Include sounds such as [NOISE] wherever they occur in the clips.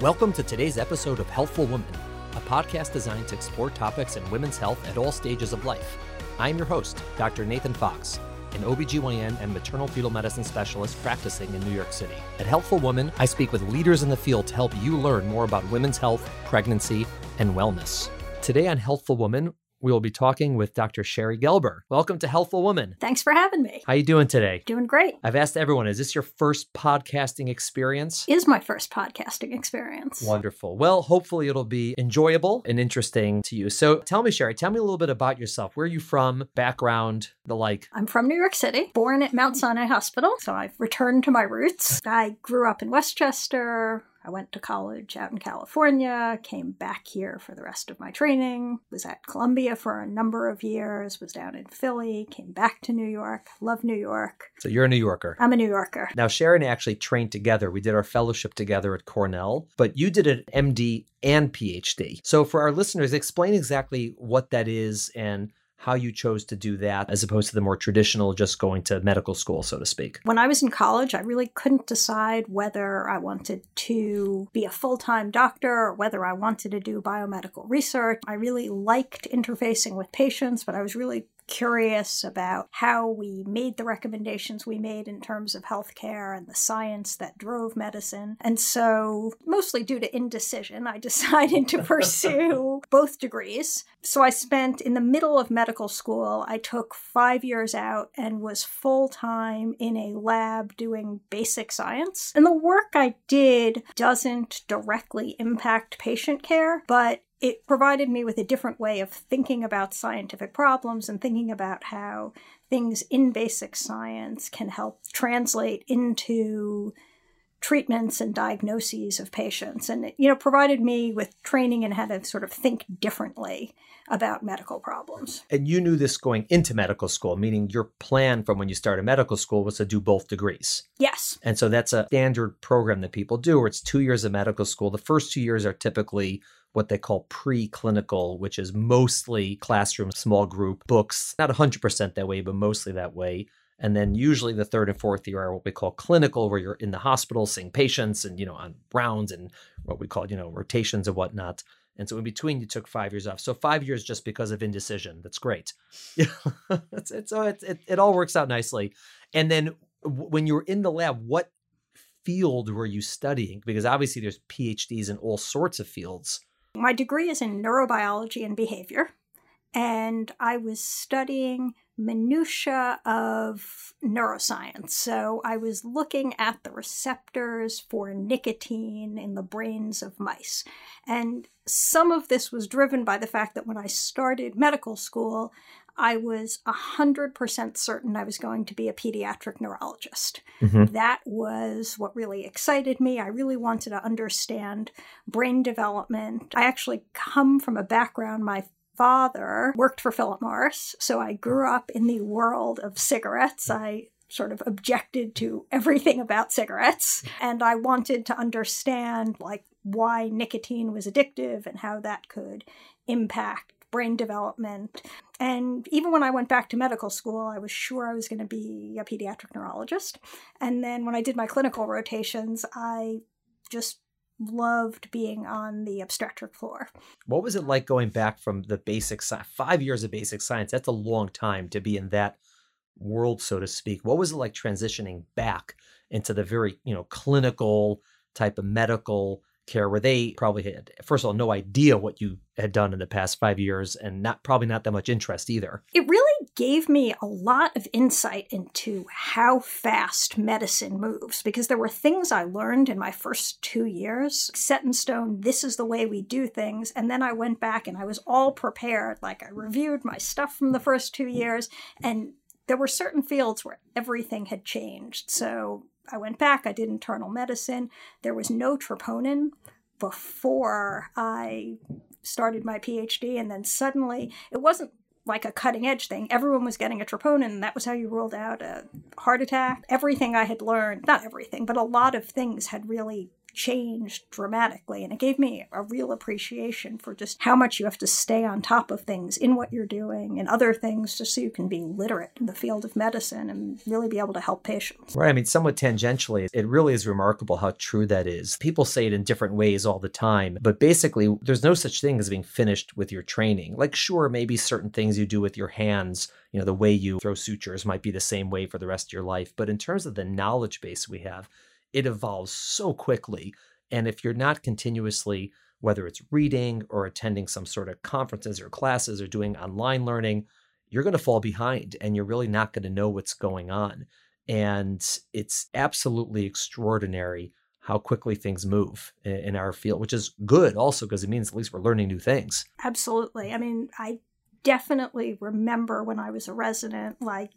Welcome to today's episode of Healthful Woman, a podcast designed to explore topics in women's health at all stages of life. I'm your host, Dr. Nathan Fox, an OBGYN and maternal fetal medicine specialist practicing in New York City. At Healthful Woman, I speak with leaders in the field to help you learn more about women's health, pregnancy, and wellness. Today on Healthful Woman, we will be talking with Dr. Sherry Gelber. Welcome to Healthful Woman. Thanks for having me. How you doing today? Doing great. I've asked everyone, is this your first podcasting experience? Is my first podcasting experience. Wonderful. Well, hopefully it'll be enjoyable and interesting to you. So tell me, Sherry, tell me a little bit about yourself. Where are you from? Background, the like. I'm from New York City, born at Mount Sinai Hospital, so I've returned to my roots. I grew up in Westchester, I went to college out in California, came back here for the rest of my training, was at Columbia for a number of years, was down in Philly, came back to New York, love New York. So you're a New Yorker. I'm a New Yorker. Now, Sharon actually trained together. We did our fellowship together at Cornell, but you did an MD and PhD. So for our listeners, explain exactly what that is and how you chose to do that as opposed to the more traditional just going to medical school, so to speak. When I was in college, I really couldn't decide whether I wanted to be a full time doctor or whether I wanted to do biomedical research. I really liked interfacing with patients, but I was really curious about how we made the recommendations we made in terms of healthcare and the science that drove medicine. And so, mostly due to indecision, I [LAUGHS] decided to pursue [LAUGHS] both degrees. So, I spent in the middle of medical school, I took five years out and was full time in a lab doing basic science. And the work I did doesn't directly impact patient care, but it provided me with a different way of thinking about scientific problems and thinking about how things in basic science can help translate into treatments and diagnoses of patients. And it, you know provided me with training in how to sort of think differently about medical problems. And you knew this going into medical school meaning your plan from when you started medical school was to do both degrees. Yes. And so that's a standard program that people do where it's two years of medical school. The first two years are typically what they call preclinical, which is mostly classroom, small group books, not 100% that way, but mostly that way. And then usually the third and fourth year are what we call clinical, where you're in the hospital seeing patients and, you know, on rounds and what we call, you know, rotations and whatnot. And so in between, you took five years off. So five years just because of indecision. That's great. Yeah, [LAUGHS] it's, it's, oh, it, it, it all works out nicely. And then when you were in the lab, what field were you studying? Because obviously there's PhDs in all sorts of fields. My degree is in neurobiology and behavior, and I was studying minutia of neuroscience. So I was looking at the receptors for nicotine in the brains of mice. And some of this was driven by the fact that when I started medical school, I was 100% certain I was going to be a pediatric neurologist. Mm-hmm. That was what really excited me. I really wanted to understand brain development. I actually come from a background, my father worked for Philip Morris, so I grew up in the world of cigarettes. I sort of objected to everything about cigarettes and I wanted to understand like why nicotine was addictive and how that could impact brain development. And even when I went back to medical school, I was sure I was going to be a pediatric neurologist. And then when I did my clinical rotations, I just loved being on the obstetric floor. What was it like going back from the basic science? Five years of basic science, that's a long time to be in that world, so to speak. What was it like transitioning back into the very, you know, clinical type of medical care where they probably had first of all no idea what you had done in the past five years and not probably not that much interest either. It really gave me a lot of insight into how fast medicine moves because there were things i learned in my first two years set in stone this is the way we do things. And then i went back and i was all prepared like i reviewed my stuff from the first two years and there were certain fields where everything had changed. So I went back, I did internal medicine. There was no troponin before I started my PhD, and then suddenly it wasn't like a cutting edge thing. Everyone was getting a troponin, and that was how you ruled out a heart attack. Everything I had learned, not everything, but a lot of things had really changed dramatically. And it gave me a real appreciation for just how much you have to stay on top of things in what you're doing and other things just so you can be literate in the field of medicine and really be able to help patients. Right. I mean, somewhat tangentially, it really is remarkable how true that is. People say it in different ways all the time, but basically, there's no such thing as being finished with your training. Like, sure, maybe certain things you do with your hands you know the way you throw sutures might be the same way for the rest of your life but in terms of the knowledge base we have it evolves so quickly. And if you're not continuously, whether it's reading or attending some sort of conferences or classes or doing online learning, you're going to fall behind and you're really not going to know what's going on. And it's absolutely extraordinary how quickly things move in our field, which is good also because it means at least we're learning new things. Absolutely. I mean, I definitely remember when I was a resident, like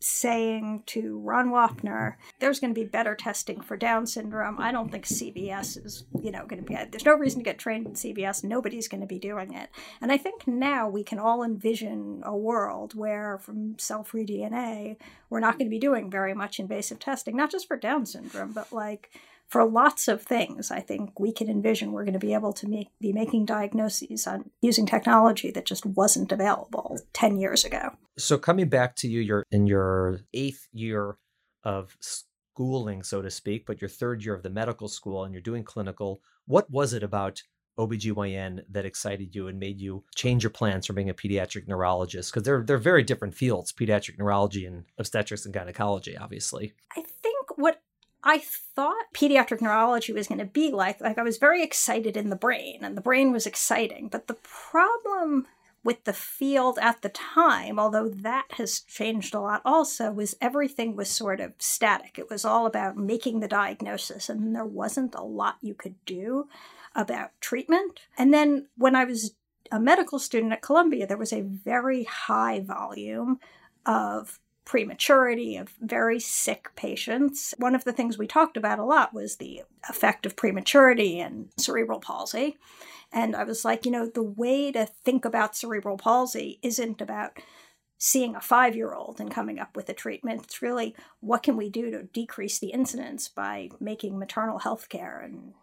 saying to Ron Wapner, there's going to be better testing for Down syndrome. I don't think CVS is, you know, going to be, there's no reason to get trained in CVS. Nobody's going to be doing it. And I think now we can all envision a world where from cell-free DNA, we're not going to be doing very much invasive testing, not just for Down syndrome, but like for lots of things, I think we can envision we're going to be able to make, be making diagnoses on using technology that just wasn't available 10 years ago. So coming back to you, you're in your eighth year of schooling, so to speak, but your third year of the medical school and you're doing clinical. What was it about OBGYN that excited you and made you change your plans from being a pediatric neurologist? Because they're they're very different fields, pediatric neurology and obstetrics and gynecology, obviously. I think what I thought pediatric neurology was going to be like. Like I was very excited in the brain, and the brain was exciting. But the problem with the field at the time, although that has changed a lot also, was everything was sort of static. It was all about making the diagnosis, and there wasn't a lot you could do about treatment. And then when I was a medical student at Columbia, there was a very high volume of prematurity of very sick patients. One of the things we talked about a lot was the effect of prematurity and cerebral palsy. And I was like, you know, the way to think about cerebral palsy isn't about seeing a five year old and coming up with a treatment. It's really what can we do to decrease the incidence by making maternal health care and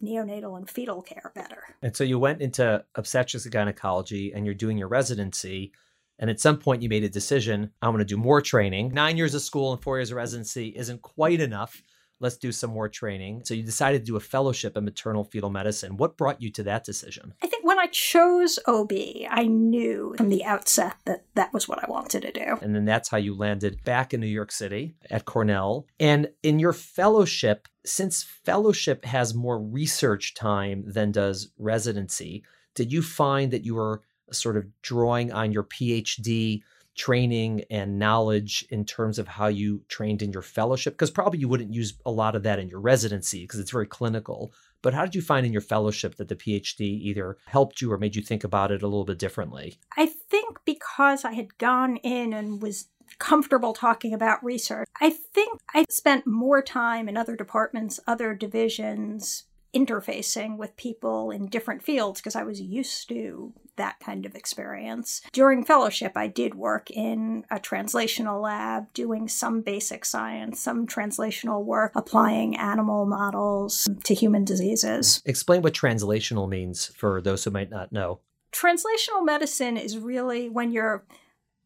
neonatal and fetal care better. And so you went into obstetrics and gynecology and you're doing your residency and at some point, you made a decision I want to do more training. Nine years of school and four years of residency isn't quite enough. Let's do some more training. So you decided to do a fellowship in maternal fetal medicine. What brought you to that decision? I think when I chose OB, I knew from the outset that that was what I wanted to do. And then that's how you landed back in New York City at Cornell. And in your fellowship, since fellowship has more research time than does residency, did you find that you were sort of drawing on your PhD training and knowledge in terms of how you trained in your fellowship? Because probably you wouldn't use a lot of that in your residency because it's very clinical. But how did you find in your fellowship that the PhD either helped you or made you think about it a little bit differently? I think because I had gone in and was comfortable talking about research, I think I spent more time in other departments, other divisions, interfacing with people in different fields because I was used to that kind of experience. During fellowship, I did work in a translational lab doing some basic science, some translational work, applying animal models to human diseases. Explain what translational means for those who might not know. Translational medicine is really when you're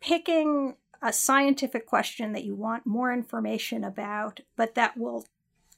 picking a scientific question that you want more information about, but that will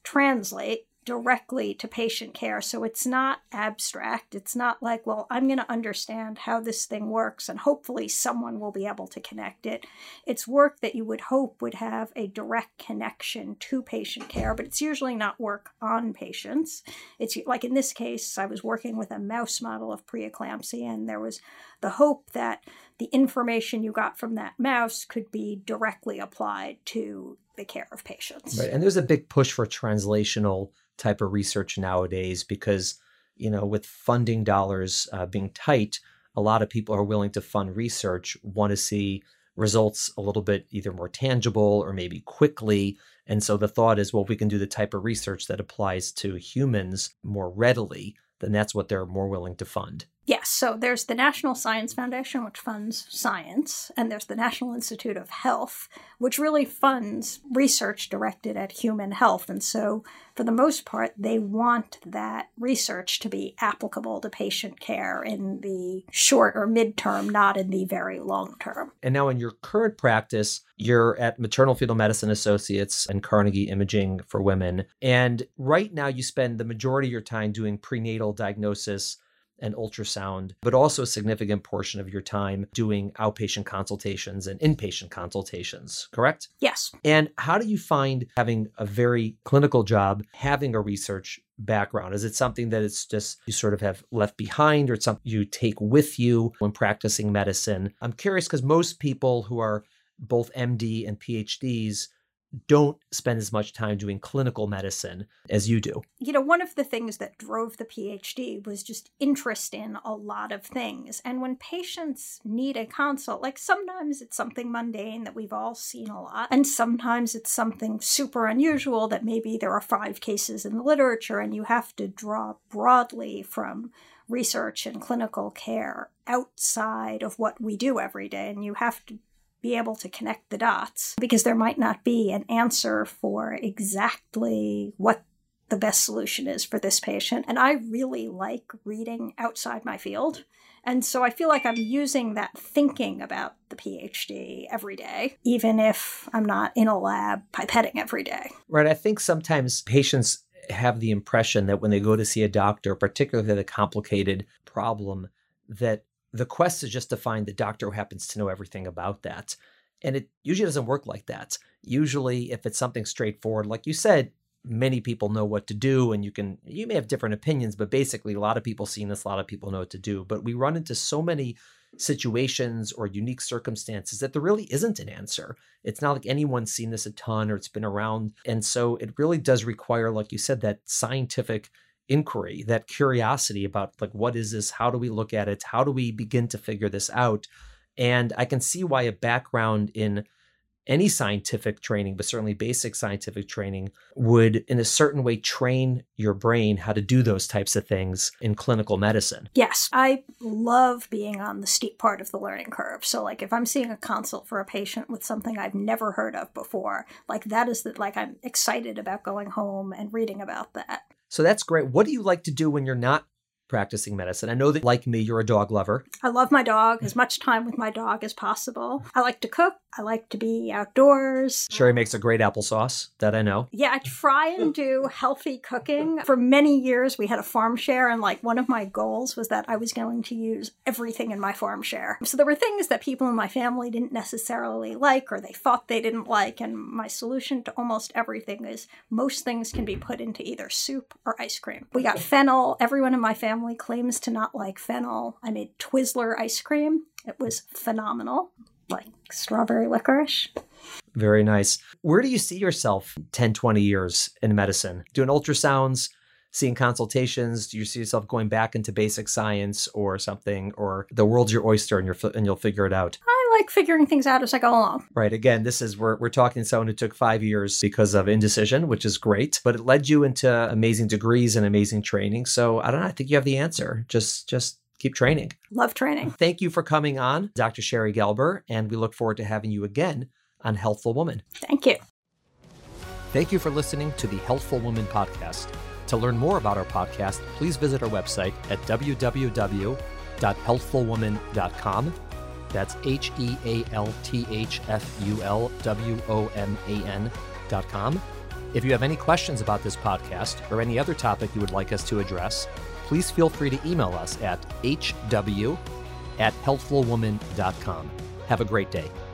translate directly to patient care. So it's not abstract. It's not like, well, I'm going to understand how this thing works and hopefully someone will be able to connect it. It's work that you would hope would have a direct connection to patient care, but it's usually not work on patients. It's like in this case, I was working with a mouse model of preeclampsia, and there was the hope that the information you got from that mouse could be directly applied to the care of patients. Right. And there's a big push for translational type of research nowadays because you know with funding dollars uh, being tight a lot of people are willing to fund research want to see results a little bit either more tangible or maybe quickly. And so the thought is well we can do the type of research that applies to humans more readily then that's what they're more willing to fund Yes, so there's the National Science Foundation, which funds science, and there's the National Institute of Health, which really funds research directed at human health. And so, for the most part, they want that research to be applicable to patient care in the short or midterm, not in the very long term. And now, in your current practice, you're at Maternal Fetal Medicine Associates and Carnegie Imaging for Women. And right now, you spend the majority of your time doing prenatal diagnosis and ultrasound, but also a significant portion of your time doing outpatient consultations and inpatient consultations, correct? Yes. And how do you find having a very clinical job, having a research background? Is it something that it's just you sort of have left behind or it's something you take with you when practicing medicine? I'm curious because most people who are both MD and PhDs don't spend as much time doing clinical medicine as you do. You know, one of the things that drove the PhD was just interest in a lot of things. And when patients need a consult, like sometimes it's something mundane that we've all seen a lot, and sometimes it's something super unusual that maybe there are five cases in the literature and you have to draw broadly from research and clinical care outside of what we do every day and you have to be able to connect the dots because there might not be an answer for exactly what the best solution is for this patient. And I really like reading outside my field. And so I feel like I'm using that thinking about the PhD every day, even if I'm not in a lab pipetting every day. Right. I think sometimes patients have the impression that when they go to see a doctor, particularly with a complicated problem, that the quest is just to find the doctor who happens to know everything about that. And it usually doesn't work like that. Usually, if it's something straightforward, like you said, many people know what to do and you can you may have different opinions but basically a lot of people seen this a lot of people know what to do but we run into so many situations or unique circumstances that there really isn't an answer it's not like anyone's seen this a ton or it's been around and so it really does require like you said that scientific inquiry, that curiosity about like what is this? How do we look at it? How do we begin to figure this out? And I can see why a background in any scientific training, but certainly basic scientific training, would in a certain way train your brain how to do those types of things in clinical medicine. Yes, I love being on the steep part of the learning curve. So, like, if I'm seeing a consult for a patient with something I've never heard of before, like, that is that, like, I'm excited about going home and reading about that. So that's great. What do you like to do when you're not practicing medicine? I know that, like me, you're a dog lover. I love my dog, as much time with my dog as possible. I like to cook. I like to be outdoors. Sherry makes a great applesauce, that I know. Yeah, I try and do healthy cooking. For many years, we had a farm share, and like one of my goals was that I was going to use everything in my farm share. So there were things that people in my family didn't necessarily like or they thought they didn't like. And my solution to almost everything is most things can be put into either soup or ice cream. We got fennel. Everyone in my family claims to not like fennel. I made Twizzler ice cream. It was phenomenal like strawberry licorice. Very nice. Where do you see yourself 10, 20 years in medicine? Doing ultrasounds, seeing consultations? Do you see yourself going back into basic science or something, or the world's your oyster and you're and you'll figure it out? I like figuring things out as I go along. Right. Again, this is we're we're talking to someone who took five years because of indecision, which is great, but it led you into amazing degrees and amazing training. So I don't know. I think you have the answer. Just just keep training. Love training. Thank you for coming on, Dr. Sherry Gelber, and we look forward to having you again on Healthful Woman. Thank you. Thank you for listening to the Healthful Woman podcast. To learn more about our podcast, please visit our website at www.healthfulwoman.com. That's H E A L T H F U L W O M A N.com. If you have any questions about this podcast or any other topic you would like us to address, please feel free to email us at hw at healthfulwoman.com. Have a great day.